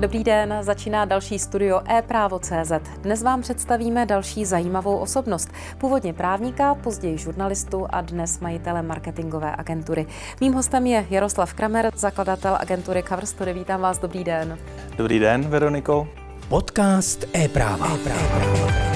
Dobrý den, začíná další studio e-právo.cz. Dnes vám představíme další zajímavou osobnost. Původně právníka, později žurnalistu a dnes majitele marketingové agentury. Mým hostem je Jaroslav Kramer, zakladatel agentury Coverstory. Vítám vás, dobrý den. Dobrý den, Veroniko. Podcast e-práva. e-práva.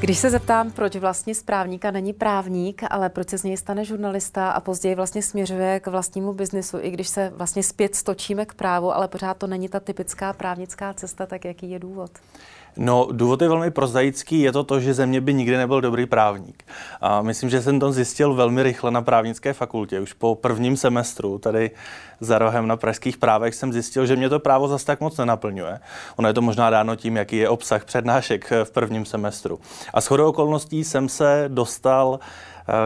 Když se zeptám, proč vlastně z právníka není právník, ale proč se z něj stane žurnalista a později vlastně směřuje k vlastnímu biznisu, i když se vlastně zpět stočíme k právu, ale pořád to není ta typická právnická cesta, tak jaký je důvod? No, důvod je velmi prozaický, je to to, že ze mě by nikdy nebyl dobrý právník. A myslím, že jsem to zjistil velmi rychle na právnické fakultě. Už po prvním semestru tady za rohem na pražských právech jsem zjistil, že mě to právo zase tak moc nenaplňuje. Ono je to možná dáno tím, jaký je obsah přednášek v prvním semestru. A shodou okolností jsem se dostal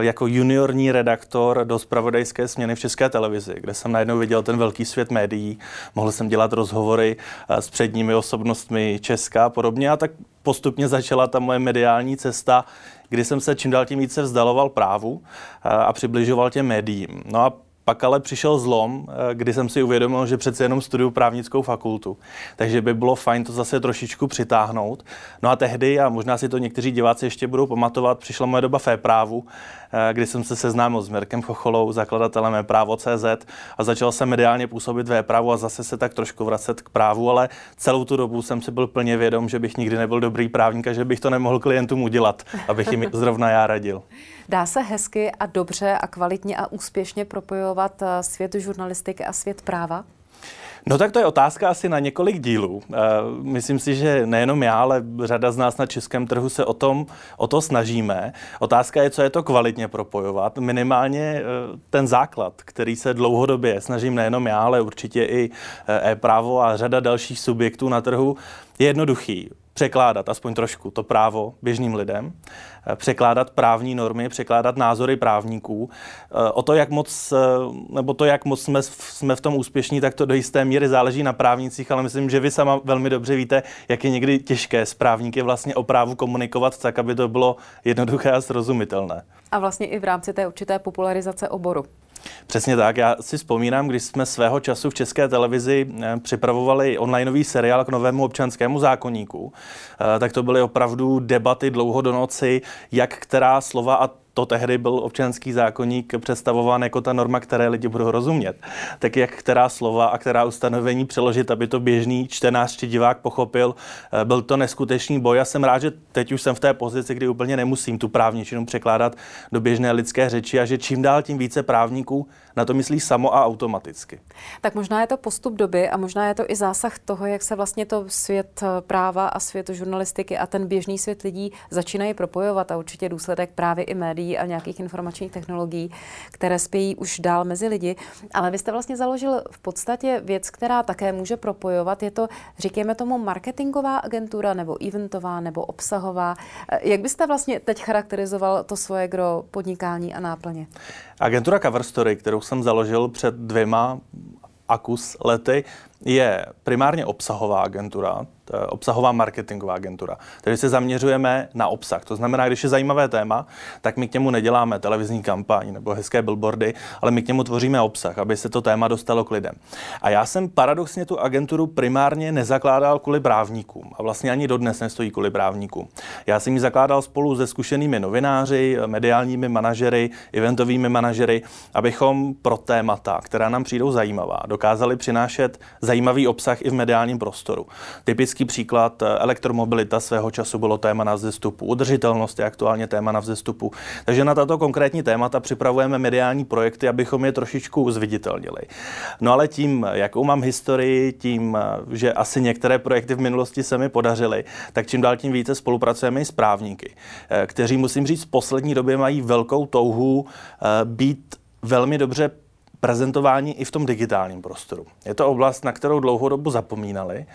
jako juniorní redaktor do spravodajské směny v České televizi, kde jsem najednou viděl ten velký svět médií. Mohl jsem dělat rozhovory eh, s předními osobnostmi Česka a podobně a tak postupně začala ta moje mediální cesta, kdy jsem se čím dál tím více vzdaloval právu eh, a přibližoval těm médiím. No a pak ale přišel zlom, eh, kdy jsem si uvědomil, že přece jenom studuju právnickou fakultu. Takže by bylo fajn to zase trošičku přitáhnout. No a tehdy, a možná si to někteří diváci ještě budou pamatovat, přišla moje doba v právu, eh, kdy jsem se seznámil s Mirkem Chocholou, zakladatelem e-právo.cz a začal jsem mediálně působit v právu a zase se tak trošku vracet k právu, ale celou tu dobu jsem si byl plně vědom, že bych nikdy nebyl dobrý právník a že bych to nemohl klientům udělat, abych jim zrovna já radil. Dá se hezky a dobře a kvalitně a úspěšně propojovat eh, svět žurnalistiky a svět práva? No tak to je otázka asi na několik dílů. Eh, myslím si, že nejenom já, ale řada z nás na českém trhu se o, tom, o to snažíme. Otázka je, co je to kvalitně propojovat. Minimálně eh, ten základ, který se dlouhodobě snažím nejenom já, ale určitě i e-právo a řada dalších subjektů na trhu, je jednoduchý překládat aspoň trošku to právo běžným lidem, eh, překládat právní normy, překládat názory právníků. Eh, o to, jak moc, eh, nebo to, jak moc jsme, jsme v tom úspěšní, tak to do jisté míry záleží na právnících, ale myslím, že vy sama velmi dobře víte, jak je někdy těžké s právníky vlastně o právu komunikovat tak, aby to bylo jednoduché a srozumitelné. A vlastně i v rámci té určité popularizace oboru. Přesně tak. Já si vzpomínám, když jsme svého času v České televizi eh, připravovali onlineový seriál k novému občanskému zákonníku, eh, tak to byly opravdu debaty dlouho do noci, jak která slova a to tehdy byl občanský zákonník představován jako ta norma, které lidi budou rozumět. Tak jak která slova a která ustanovení přeložit, aby to běžný čtenář či divák pochopil, eh, byl to neskutečný boj. Já jsem rád, že teď už jsem v té pozici, kdy úplně nemusím tu právničinu překládat do běžné lidské řeči a že čím dál tím více právníků na to myslí samo a automaticky. Tak možná je to postup doby a možná je to i zásah toho, jak se vlastně to svět eh, práva a svět žurnalistiky a ten běžný svět lidí začínají propojovat a určitě důsledek právě i médií a nějakých informačních technologií, které spějí už dál mezi lidi. Ale vy jste vlastně založil v podstatě věc, která také může propojovat. Je to, říkejme tomu, marketingová agentura nebo eventová nebo obsahová. Jak byste vlastně teď charakterizoval to svoje gro podnikání a náplně? Agentura Cover Story, kterou jsem založil před dvěma a kus lety, je primárně obsahová agentura, obsahová marketingová agentura. Takže se zaměřujeme na obsah. To znamená, když je zajímavé téma, tak my k němu neděláme televizní kampaň nebo hezké billboardy, ale my k němu tvoříme obsah, aby se to téma dostalo k lidem. A já jsem paradoxně tu agenturu primárně nezakládal kvůli právníkům a vlastně ani dodnes nestojí kvůli právníkům. Já jsem ji zakládal spolu se zkušenými novináři, mediálními manažery, eventovými manažery, abychom pro témata, která nám přijdou zajímavá, dokázali přinášet zajímavý obsah i v mediálním prostoru. Typický příklad, eh, elektromobilita svého času bylo téma na vzestupu, udržitelnost je aktuálně téma na vzestupu. Takže na tato konkrétní témata připravujeme mediální projekty, abychom je trošičku zviditelnili. No ale tím, jakou mám historii, tím, eh, že asi některé projekty v minulosti se mi podařily, tak čím dál tím více spolupracujeme i s právníky, eh, kteří, musím říct, v poslední době mají velkou touhu být velmi dobře prezentování i v tom digitálním prostoru. Je to oblast, na kterou dlouhodobu zapomínali.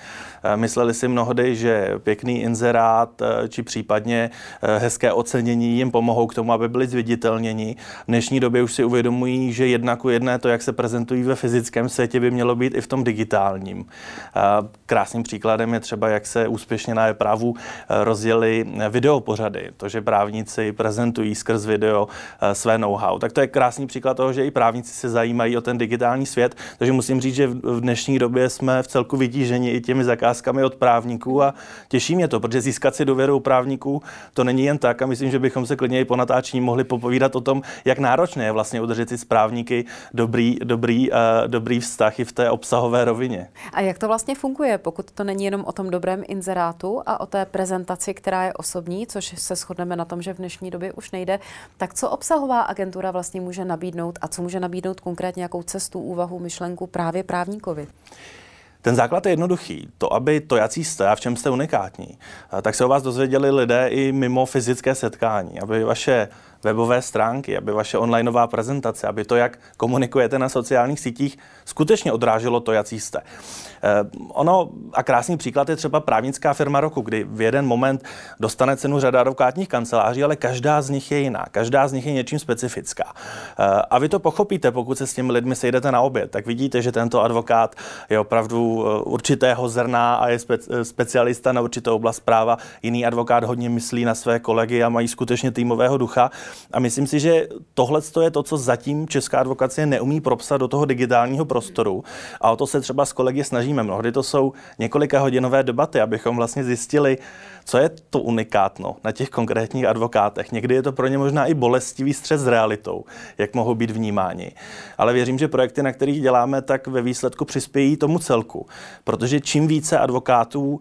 Eh, mysleli si mnohdy, že pěkný inzerát eh, či případně eh, hezké ocenění jim pomohou k tomu, aby byli zviditelněni. V dnešní době už si uvědomují, že jedna ku jedné to, jak se prezentují ve fyzickém světě, by mělo být i v tom digitálním. Krásným příkladem je třeba, jak se úspěšně na e-právu rozjeli videopořady. To, že právníci prezentují skrz video své know-how. Tak to je krásný příklad toho, že i právníci se zajímají zajímají o ten digitální svět. Takže musím říct, že v dnešní době jsme v celku vytíženi i těmi zakázkami od právníků a těší mě to, protože získat si důvěru právníků to není jen tak a myslím, že bychom se klidně i po natáčení mohli popovídat o tom, jak náročné je vlastně udržet si s právníky dobrý, dobrý, uh, dobrý vztah i v té obsahové rovině. A jak to vlastně funguje, pokud to není jenom o tom dobrém inzerátu a o té prezentaci, která je osobní, což se shodneme na tom, že v dnešní době už nejde, tak co obsahová agentura vlastně může nabídnout a co může nabídnout konkrétně nějakou cestu, úvahu, myšlenku právě právníkovi? Ten základ je jednoduchý. To, aby to, jaký jste a v čem jste unikátní, tak se o vás dozvěděli lidé i mimo fyzické setkání, aby vaše webové stránky, aby vaše onlineová prezentace, aby to, jak komunikujete na sociálních sítích, skutečně odráželo to, jaký jste. Eh, ono, a krásný příklad je třeba právnická firma roku, kdy v jeden moment dostane cenu řada advokátních kanceláří, ale každá z nich je jiná, každá z nich je něčím specifická. Eh, a vy to pochopíte, pokud se s těmi lidmi sejdete na oběd, tak vidíte, že tento advokát je opravdu eh, určitého zrna a je specialista na určitou oblast práva. Jiný advokát hodně myslí na své kolegy a mají skutečně týmového ducha. A myslím si, že tohle je to, co zatím česká advokacie neumí propsat do toho digitálního prostoru. A o to se třeba s kolegy snažíme. Mnohdy to jsou několika hodinové debaty, abychom vlastně zjistili, co je to unikátno na těch konkrétních advokátech. Někdy je to pro ně možná i bolestivý střed s realitou, jak mohou být vnímáni. Ale věřím, že projekty, na kterých děláme, tak ve výsledku přispějí tomu celku. Protože čím více advokátů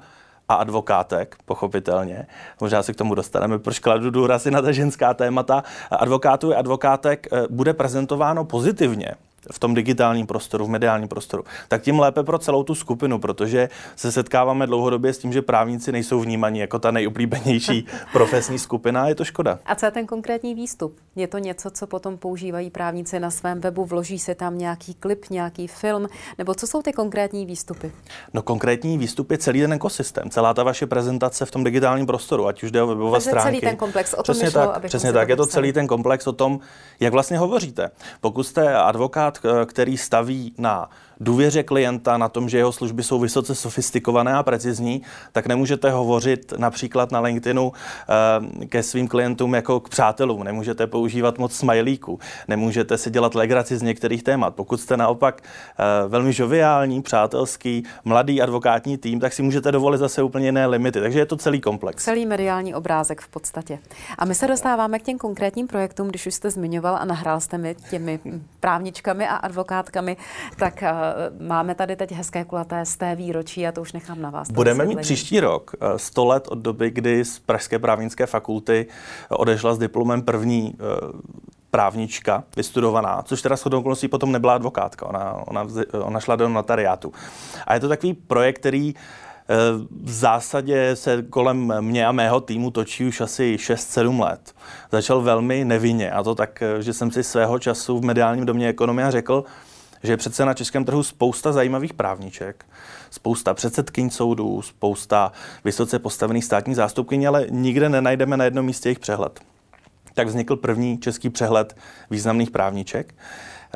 a advokátek, pochopitelně. Možná se k tomu dostaneme, proč kladu důrazy na ta ženská témata. Advokátů a advokátek eh, bude prezentováno pozitivně v tom digitálním prostoru, v mediálním prostoru, tak tím lépe pro celou tu skupinu, protože se setkáváme dlouhodobě s tím, že právníci nejsou vnímaní jako ta nejoblíbenější profesní skupina a je to škoda. A co je ten konkrétní výstup? Je to něco, co potom používají právníci na svém webu, vloží se tam nějaký klip, nějaký film, nebo co jsou ty konkrétní výstupy? No konkrétní výstup je celý ten ekosystém, celá ta vaše prezentace v tom digitálním prostoru, ať už jde o webové Takže stránky. celý ten komplex, o tom přesně myšlo, tak, přesně tak, je to celý ten komplex o tom, jak vlastně hovoříte. Pokud jste advokát, advokát, který staví na důvěře klienta, na tom, že jeho služby jsou vysoce sofistikované a precizní, tak nemůžete hovořit například na LinkedInu eh, ke svým klientům jako k přátelům. Nemůžete používat moc smajlíků, nemůžete si dělat legraci z některých témat. Pokud jste naopak eh, velmi žoviální, přátelský, mladý advokátní tým, tak si můžete dovolit zase úplně jiné limity. Takže je to celý komplex. Celý mediální obrázek v podstatě. A my se dostáváme k těm konkrétním projektům, když už jste zmiňoval a nahrál jste mi těmi právničkami a advokátkami, tak eh, máme tady teď hezké kulaté z té výročí a to už nechám na vás. Budeme mít příští rok 100 eh, let od doby, kdy z Pražské právnické fakulty eh, odešla s diplomem první právnička, vystudovaná, což teda shodou okolností potom nebyla advokátka, ona, ona, ona šla do notariátu. A je to takový projekt, který v zásadě se kolem mě a mého týmu točí už asi 6-7 let. Začal velmi nevinně a to tak, že jsem si svého času v mediálním domě ekonomia řekl, že je přece na českém trhu spousta zajímavých právniček, spousta předsedkyň soudů, spousta vysoce postavených státních zástupkyní, ale nikde nenajdeme na jednom místě jejich přehled. Tak vznikl první český přehled významných právniček.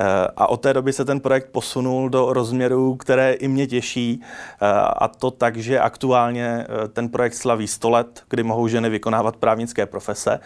Eh, a od té doby se ten projekt posunul do rozměrů, které i mě těší. Eh, a to tak, že aktuálně eh, ten projekt slaví 100 let, kdy mohou ženy vykonávat právnické profese.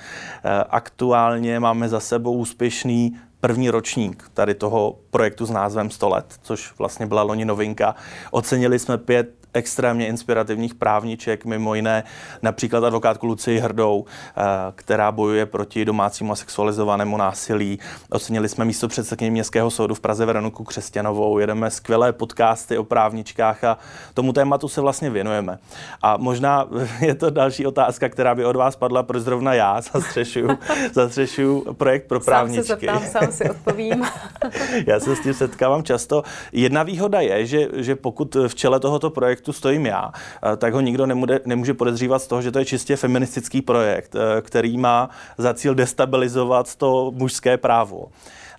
Aktuálně máme za sebou úspěšný první ročník tady toho projektu s názvem 100 let, což vlastně byla loni novinka. Ocenili jsme pět extrémně inspirativních právniček, mimo jiné například advokátku Lucii Hrdou, eh, která bojuje proti domácímu a sexualizovanému násilí. Ocenili jsme místo předsedkyně Městského soudu v Praze Veroniku Křesťanovou, jedeme skvělé podcasty o právničkách a tomu tématu se vlastně věnujeme. A možná je to další otázka, která by od vás padla, proč zrovna já zastřešuju, zastřešuju projekt pro právničky. Sám se zeptám, sám si odpovím. já se s tím setkávám často. Jedna výhoda je, že, že pokud v čele tohoto projektu projektu stojím já, eh, tak ho nikdo nemůže, nemůže podezřívat z toho, že to je čistě feministický projekt, eh, který má za cíl destabilizovat to mužské právo.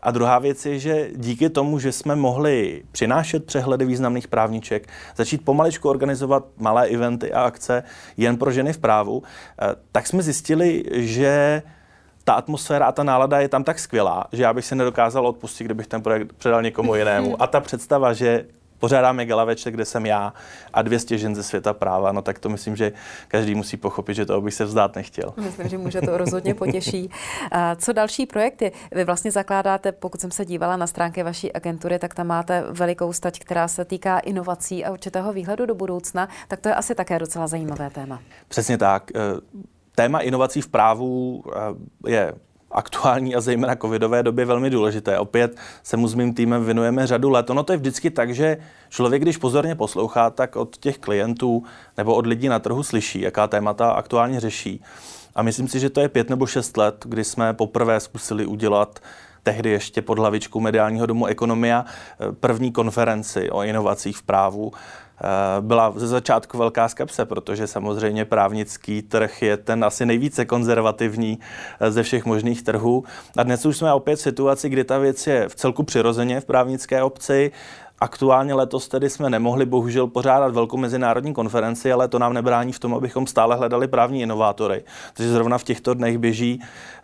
A druhá věc je, že díky tomu, že jsme mohli přinášet přehledy významných právniček, začít pomaličku organizovat malé eventy a akce jen pro ženy v právu, eh, tak jsme zjistili, že ta atmosféra a ta nálada je tam tak skvělá, že já bych se nedokázal odpustit, kdybych ten projekt předal někomu jinému. A ta představa, že pořádáme gala večer, kde jsem já a 200 žen ze světa práva, no tak to myslím, že každý musí pochopit, že toho bych se vzdát nechtěl. Myslím, že může to rozhodně potěší. A co další projekty? Vy vlastně zakládáte, pokud jsem se dívala na stránky vaší agentury, tak tam máte velikou stať, která se týká inovací a určitého výhledu do budoucna, tak to je asi také docela zajímavé téma. Přesně tak. Eh, téma inovací v právu eh, je aktuální a zejména covidové době velmi důležité. Opět se mu s mým týmem věnujeme řadu let. Ono to je vždycky tak, že člověk, když pozorně poslouchá, tak od těch klientů nebo od lidí na trhu slyší, jaká témata aktuálně řeší. A myslím si, že to je pět nebo šest let, kdy jsme poprvé zkusili udělat tehdy ještě pod hlavičkou mediálního domu Ekonomia první konferenci o inovacích v právu Eh, byla ze začátku velká skepse, protože samozřejmě právnický trh je ten asi nejvíce konzervativní eh, ze všech možných trhů. A dnes už jsme opět v situaci, kdy ta věc je v celku přirozeně v právnické obci. Aktuálně letos tedy jsme nemohli bohužel pořádat velkou mezinárodní konferenci, ale to nám nebrání v tom, abychom stále hledali právní inovátory. Takže zrovna v těchto dnech běží,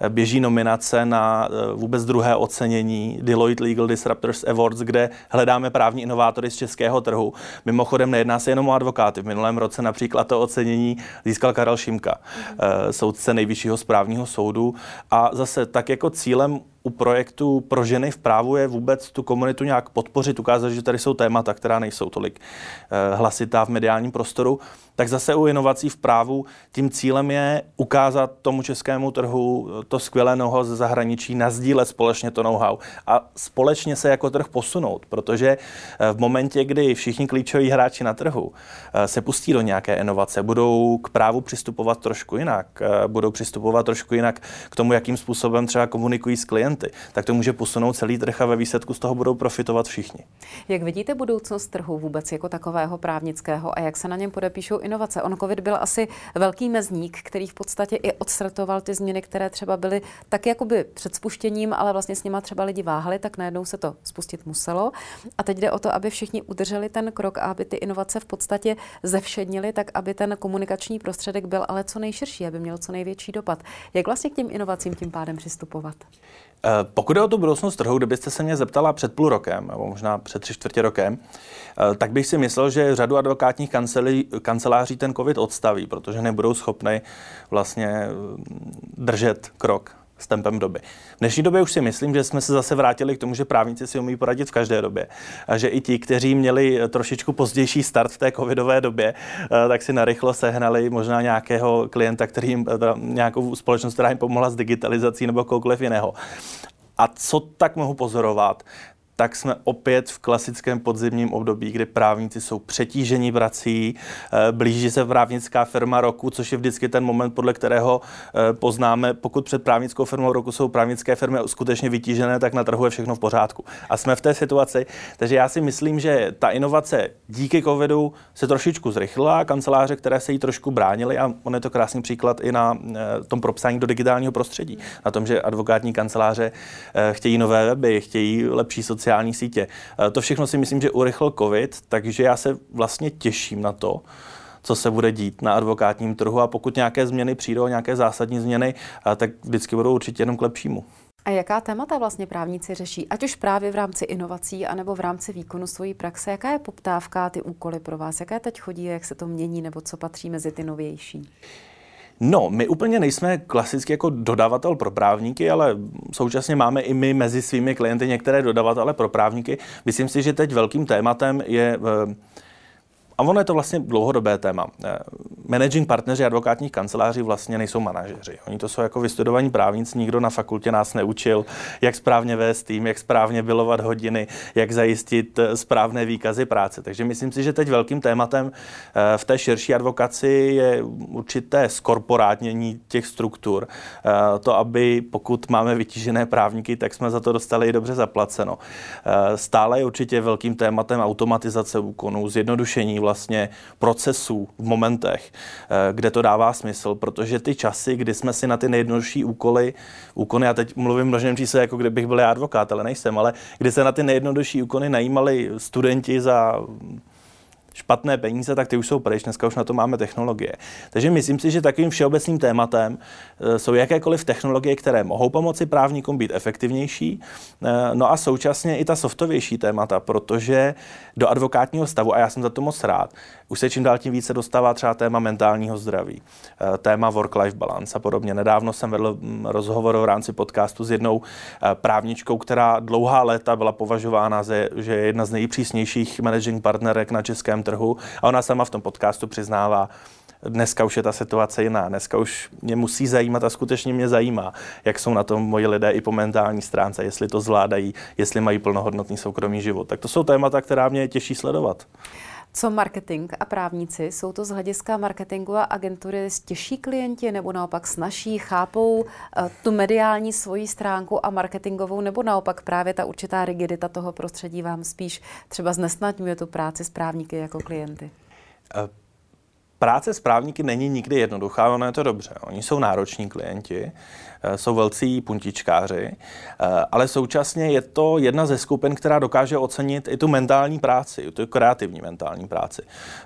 běží nominace na eh, vůbec druhé ocenění Deloitte Legal Disruptors Awards, kde hledáme právní inovátory z českého trhu. Mimochodem nejedná se jenom o advokáty. V minulém roce například to ocenění získal Karel Šimka, mm. soudce nejvyššího správního soudu. A zase tak jako cílem u projektu pro ženy v právu je vůbec tu komunitu nějak podpořit, ukázat, že tady jsou témata, která nejsou tolik eh, hlasitá v mediálním prostoru. Tak zase u inovací v právu tím cílem je ukázat tomu českému trhu to skvělé know ze zahraničí, nazdílet společně to know-how a společně se jako trh posunout, protože eh, v momentě, kdy všichni klíčoví hráči na trhu eh, se pustí do nějaké inovace, budou k právu přistupovat trošku jinak, eh, budou přistupovat trošku jinak k tomu, jakým způsobem třeba komunikují s klienty, tak to může posunout celý trh a ve výsledku z toho budou profitovat všichni. Jak vidíte budoucnost trhu vůbec jako takového právnického a jak se na něm podepíšou inovace. On COVID byl asi velký mezník, který v podstatě i odstartoval ty změny, které třeba byly tak jakoby před spuštěním, ale vlastně s nima třeba lidi váhali, tak najednou se to spustit muselo. A teď jde o to, aby všichni udrželi ten krok a aby ty inovace v podstatě zevšednili, tak aby ten komunikační prostředek byl ale co nejširší, aby měl co největší dopad. Jak vlastně k těm inovacím tím pádem přistupovat? Eh, pokud je o tu budoucnost trhu, kdybyste se mě zeptala před půl rokem, nebo možná před tři čtvrtě rokem, eh, tak bych si myslel, že řadu advokátních kanceláří ten COVID odstaví, protože nebudou schopny vlastně mm, držet krok s tempem doby. V dnešní době už si myslím, že jsme se zase vrátili k tomu, že právníci si umí poradit v každé době. A že i ti, kteří měli trošičku pozdější start v té covidové době, eh, tak si narychlo sehnali možná nějakého klienta, který jim, nějakou společnost, která jim pomohla s digitalizací nebo koukoliv jiného. A co tak mohu pozorovat, tak jsme opět v klasickém podzimním období, kdy právníci jsou přetížení prací, eh, blíží se právnická firma roku, což je vždycky ten moment, podle kterého eh, poznáme, pokud před právnickou firmou roku jsou právnické firmy skutečně vytížené, tak na trhu je všechno v pořádku. A jsme v té situaci, takže já si myslím, že ta inovace díky covidu se trošičku zrychlila, kanceláře, které se jí trošku bránily, a on je to krásný příklad i na eh, tom propsání do digitálního prostředí, na tom, že advokátní kanceláře chtějí nové weby, chtějí lepší sociální sociální sítě. Eh, to všechno si myslím, že urychl COVID, takže já se vlastně těším na to, co se bude dít na advokátním trhu a pokud nějaké změny přijdou, nějaké zásadní změny, eh, tak vždycky budou určitě jenom k lepšímu. A jaká témata vlastně právníci řeší, ať už právě v rámci inovací, anebo v rámci výkonu svojí praxe? Jaká je poptávka, ty úkoly pro vás? Jaké teď chodí, jak se to mění, nebo co patří mezi ty novější? No, my úplně nejsme klasicky jako dodavatel pro právníky, ale současně máme i my mezi svými klienty některé dodavatele pro právníky. Myslím si, že teď velkým tématem je eh, a ono je to vlastně dlouhodobé téma. Eh, managing partneři advokátních kanceláří vlastně nejsou manažeři. Oni to jsou jako vystudovaní právníci, nikdo na fakultě nás neučil, jak správně vést tým, jak správně bylovat hodiny, jak zajistit eh, správné výkazy práce. Takže myslím si, že teď velkým tématem eh, v té širší advokaci je určité skorporátnění těch struktur. To, aby pokud máme vytížené právníky, tak jsme za to dostali i dobře zaplaceno. Stále je určitě velkým tématem automatizace úkonů, zjednodušení vlastně procesů v momentech, eh, kde to dává smysl, protože ty časy, kdy jsme si na ty nejjednodušší úkoly, úkony, já teď mluvím množném čísle, jako kdybych byl já advokát, ale nejsem, ale kdy se na ty nejjednodušší úkony najímali studenti za špatné peníze, tak ty už jsou pryč, dneska už na to máme technologie. Takže myslím si, že takovým všeobecným tématem eh, jsou jakékoliv technologie, které mohou pomoci právníkům být efektivnější, eh, no a současně i ta softovější témata, protože do advokátního stavu, a já jsem za to moc rád, už se čím dál tím více dostává třeba téma mentálního zdraví, eh, téma work-life balance a podobně. Nedávno jsem vedl mm, rozhovor v rámci podcastu s jednou právničkou, která dlouhá léta byla považována, za, že je jedna z nejpřísnějších managing partnerek na českém trhu a ona sama v tom podcastu přiznává, dneska už je ta situace jiná. Dneska už mě musí zajímat a skutečně mě zajímá, jak jsou na tom moji lidé i po mentální stránce, jestli to zvládají, jestli mají plnohodnotný soukromý život. Tak to jsou témata, která mě těší sledovat. Co marketing a právníci? Jsou to z hlediska marketingu a agentury těžší klienti nebo naopak snaží, chápou uh, tu mediální svoji stránku a marketingovou nebo naopak právě ta určitá rigidita toho prostředí vám spíš třeba znesnadňuje tu práci s právníky jako klienty? Uh Práce s právníky není nikdy jednoduchá, ono je to dobře. Oni jsou nároční klienti, eh, jsou velcí puntičkáři, eh, ale současně je to jedna ze skupin, která dokáže ocenit i tu mentální práci, tu kreativní mentální práci.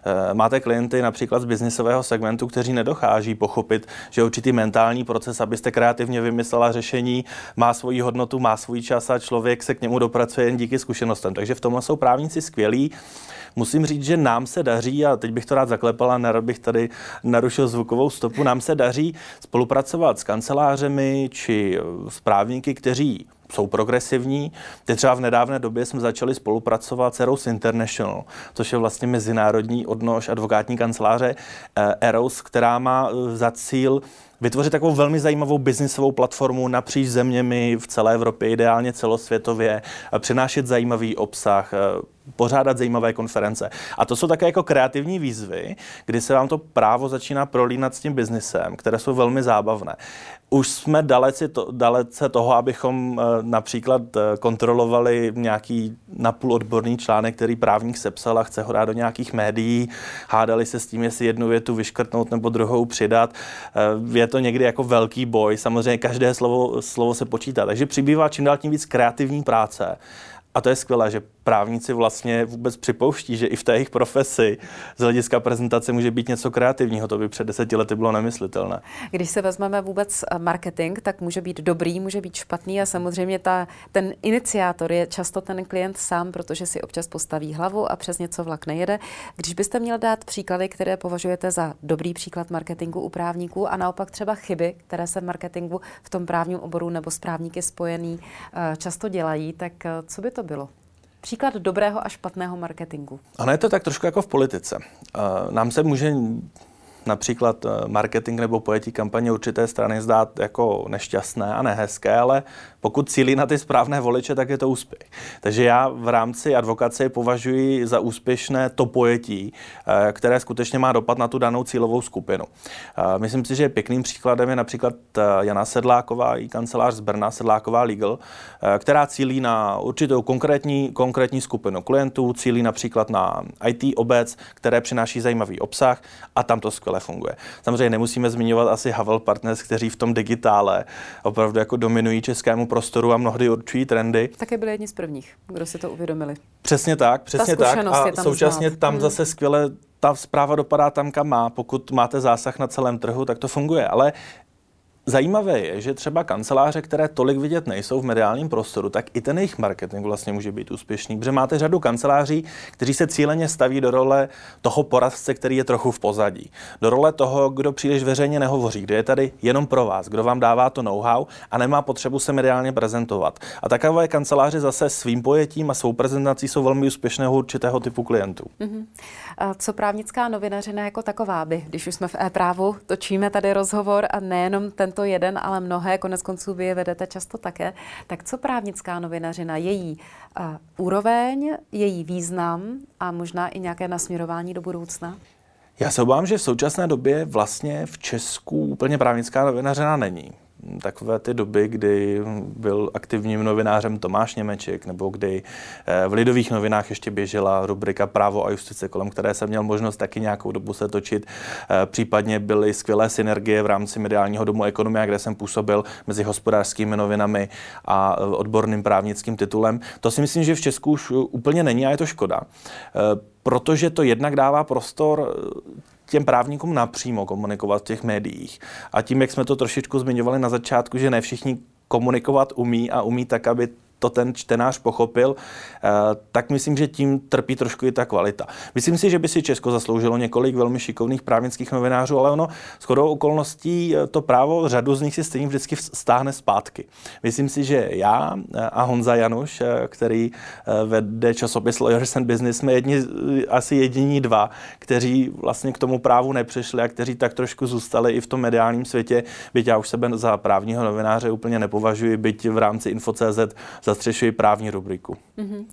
Eh, máte klienty například z biznisového segmentu, kteří nedochází pochopit, že určitý mentální proces, abyste kreativně vymyslela řešení, má svoji hodnotu, má svůj čas a člověk se k němu dopracuje jen díky zkušenostem. Takže v tomhle jsou právníci skvělí. Musím říct, že nám se daří, a teď bych to rád zaklepal a nerad bych tady narušil zvukovou stopu, nám se daří spolupracovat s kancelářemi či s právníky, kteří jsou progresivní. Teď třeba v nedávné době jsme začali spolupracovat s Eros International, což je vlastně mezinárodní odnož advokátní kanceláře eh, Eros, která má eh, za cíl vytvořit takovou velmi zajímavou biznisovou platformu napříč zeměmi v celé Evropě, ideálně celosvětově, přinášet zajímavý obsah, eh, pořádat zajímavé konference. A to jsou také jako kreativní výzvy, kdy se vám to právo začíná prolínat s tím biznisem, které jsou velmi zábavné. Už jsme daleci, to, dalece toho, abychom eh, například eh, kontrolovali nějaký napůl odborný článek, který právník sepsal a chce ho dát do nějakých médií, hádali se s tím, jestli jednu větu vyškrtnout nebo druhou přidat. Je to někdy jako velký boj, samozřejmě každé slovo, slovo se počítá, takže přibývá čím dál tím víc kreativní práce. A to je skvělé, že právníci vlastně vůbec připouští, že i v té jejich profesi z hlediska prezentace může být něco kreativního. To by před deseti lety bylo nemyslitelné. Když se vezmeme vůbec eh, marketing, tak může být dobrý, může být špatný a samozřejmě ta, ten iniciátor je často ten klient sám, protože si občas postaví hlavu a přes něco vlak nejede. Když byste měl dát příklady, které považujete za dobrý příklad marketingu u právníků a naopak třeba chyby, které se v marketingu v tom právním oboru nebo s právníky spojený eh, často dělají, tak eh, co by to bylo? Příklad dobrého a špatného marketingu. Ano, je to tak trošku jako v politice. Nám se může například eh, marketing nebo pojetí kampaně určité strany zdát jako nešťastné a nehezké, ale pokud cílí na ty správné voliče, tak je to úspěch. Takže já v rámci advokace považuji za úspěšné to pojetí, eh, které skutečně má dopad na tu danou cílovou skupinu. Eh, myslím si, že pěkným příkladem je například Jana Sedláková, i kancelář z Brna, Sedláková Legal, která cílí na určitou konkrétní, konkrétní skupinu klientů, cílí například na IT obec, které přináší zajímavý obsah a tam to skvěle skvěle funguje. Samozřejmě nemusíme zmiňovat asi Havel Partners, kteří v tom digitále opravdu jako dominují českému prostoru a mnohdy určují trendy. Také byli jedni z prvních, kdo si to uvědomili. Přesně tak, přesně tak. A tam současně znát. tam hmm. zase skvěle ta zpráva dopadá tam, kam má. Pokud máte zásah na celém trhu, tak to funguje. Ale Zajímavé je, že třeba kanceláře, které tolik vidět nejsou v mediálním prostoru, tak i ten jejich marketing vlastně může být úspěšný, protože máte řadu kanceláří, kteří se cíleně staví do role toho poradce, který je trochu v pozadí, do role toho, kdo příliš veřejně nehovoří, kdo je tady jenom pro vás, kdo vám dává to know-how a nemá potřebu se mediálně prezentovat. A takové kanceláře zase svým pojetím a svou prezentací jsou velmi úspěšného určitého typu klientů. Mm-hmm. A co právnická novinařina jako taková by, když už jsme v e-právu, točíme tady rozhovor a nejenom ten tento jeden, ale mnohé, konec konců vy je vedete často také. Tak co právnická novinařina, její uh, úroveň, její význam a možná i nějaké nasměrování do budoucna? Já se obávám, že v současné době vlastně v Česku úplně právnická novinařina není. Takové ty doby, kdy byl aktivním novinářem Tomáš Němeček, nebo kdy eh, v Lidových novinách ještě běžela rubrika Právo a justice, kolem které jsem měl možnost taky nějakou dobu se točit. Eh, případně byly skvělé synergie v rámci mediálního domu Ekonomia, kde jsem působil mezi hospodářskými novinami a eh, odborným právnickým titulem. To si myslím, že v Česku už úplně není a je to škoda protože to jednak dává prostor těm právníkům napřímo komunikovat v těch médiích. A tím, jak jsme to trošičku zmiňovali na začátku, že ne všichni komunikovat umí a umí tak, aby to ten čtenář pochopil, eh, tak myslím, že tím trpí trošku i ta kvalita. Myslím si, že by si Česko zasloužilo několik velmi šikovných právnických novinářů, ale ono s chodou okolností eh, to právo řadu z nich si stejně vždycky stáhne zpátky. Myslím si, že já eh, a Honza Januš, který vede časopis Lawyers and Business, jsme jedni, asi jediní dva, kteří vlastně k tomu právu nepřišli a kteří tak trošku zůstali i v tom mediálním světě, byť já už sebe za právního novináře úplně nepovažuji, byť v rámci Info.cz za zastřešuji právní rubriku. Mm-hmm.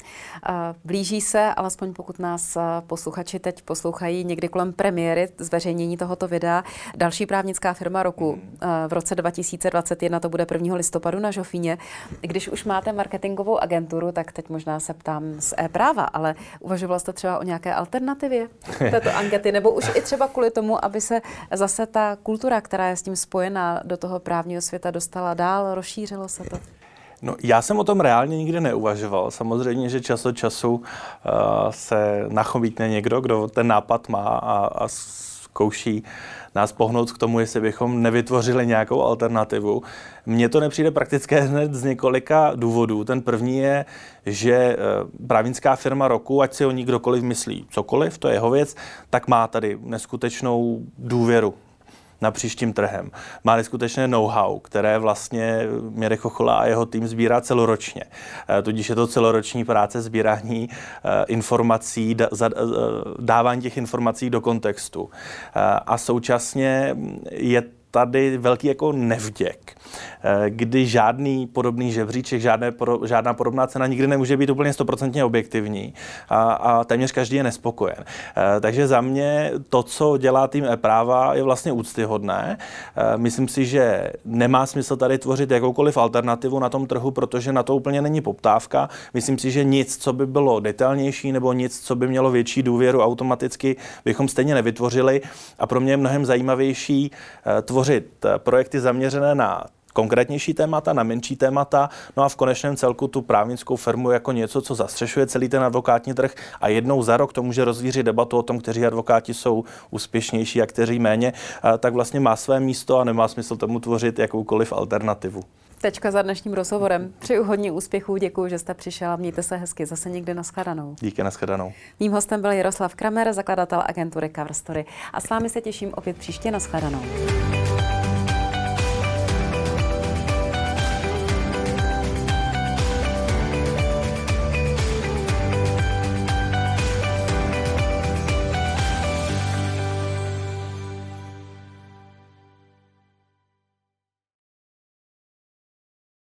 Blíží se, alespoň pokud nás posluchači teď poslouchají někdy kolem premiéry zveřejnění tohoto videa, další právnická firma roku. Mm. V roce 2021 to bude 1. listopadu na Žofíně. Když už máte marketingovou agenturu, tak teď možná se ptám z e-práva, ale uvažoval jste třeba o nějaké alternativě této ankety, nebo už i třeba kvůli tomu, aby se zase ta kultura, která je s tím spojená do toho právního světa, dostala dál, rozšířilo se to? No, já jsem o tom reálně nikdy neuvažoval. Samozřejmě, že čas od času uh, se nachomítne někdo, kdo ten nápad má a, a zkouší nás pohnout k tomu, jestli bychom nevytvořili nějakou alternativu. Mně to nepřijde praktické hned z několika důvodů. Ten první je, že eh, právnická firma roku, ať si o ní kdokoliv myslí cokoliv, to je jeho věc, tak má tady neskutečnou důvěru na příštím trhem. Má skutečné know-how, které vlastně Měrek Chochola a jeho tým sbírá celoročně. Eh, tudíž je to celoroční práce sbírání eh, informací, eh, dávání těch informací do kontextu. A současně je tady velký jako nevděk, eh, kdy žádný podobný žebříček, žádné, žádná podobná cena nikdy nemůže být úplně stoprocentně objektivní a, a téměř každý je nespokojen. Eh, takže za mě to, co dělá tým e-práva, je vlastně úctyhodné. Eh, myslím si, že nemá smysl tady tvořit jakoukoliv alternativu na tom trhu, protože na to úplně není poptávka. Myslím si, že nic, co by bylo detailnější nebo nic, co by mělo větší důvěru automaticky, bychom stejně nevytvořili. A pro mě je mnohem zajímavější tvořit tvořit eh, projekty zaměřené na konkrétnější témata, na menší témata, no a v konečném celku tu právnickou firmu jako něco, co zastřešuje celý ten advokátní trh a jednou za rok to může rozvířit debatu o tom, kteří advokáti jsou úspěšnější a kteří méně, tak vlastně má své místo a nemá smysl tomu tvořit jakoukoliv alternativu. Tečka za dnešním rozhovorem. Přeju hodně úspěchů, děkuji, že jste přišel a mějte se hezky. Zase někde nashledanou. Díky, nashledanou. Mým hostem byl Jaroslav Kramer, zakladatel agentury Cover Story. A s vámi se těším opět příště nashledanou.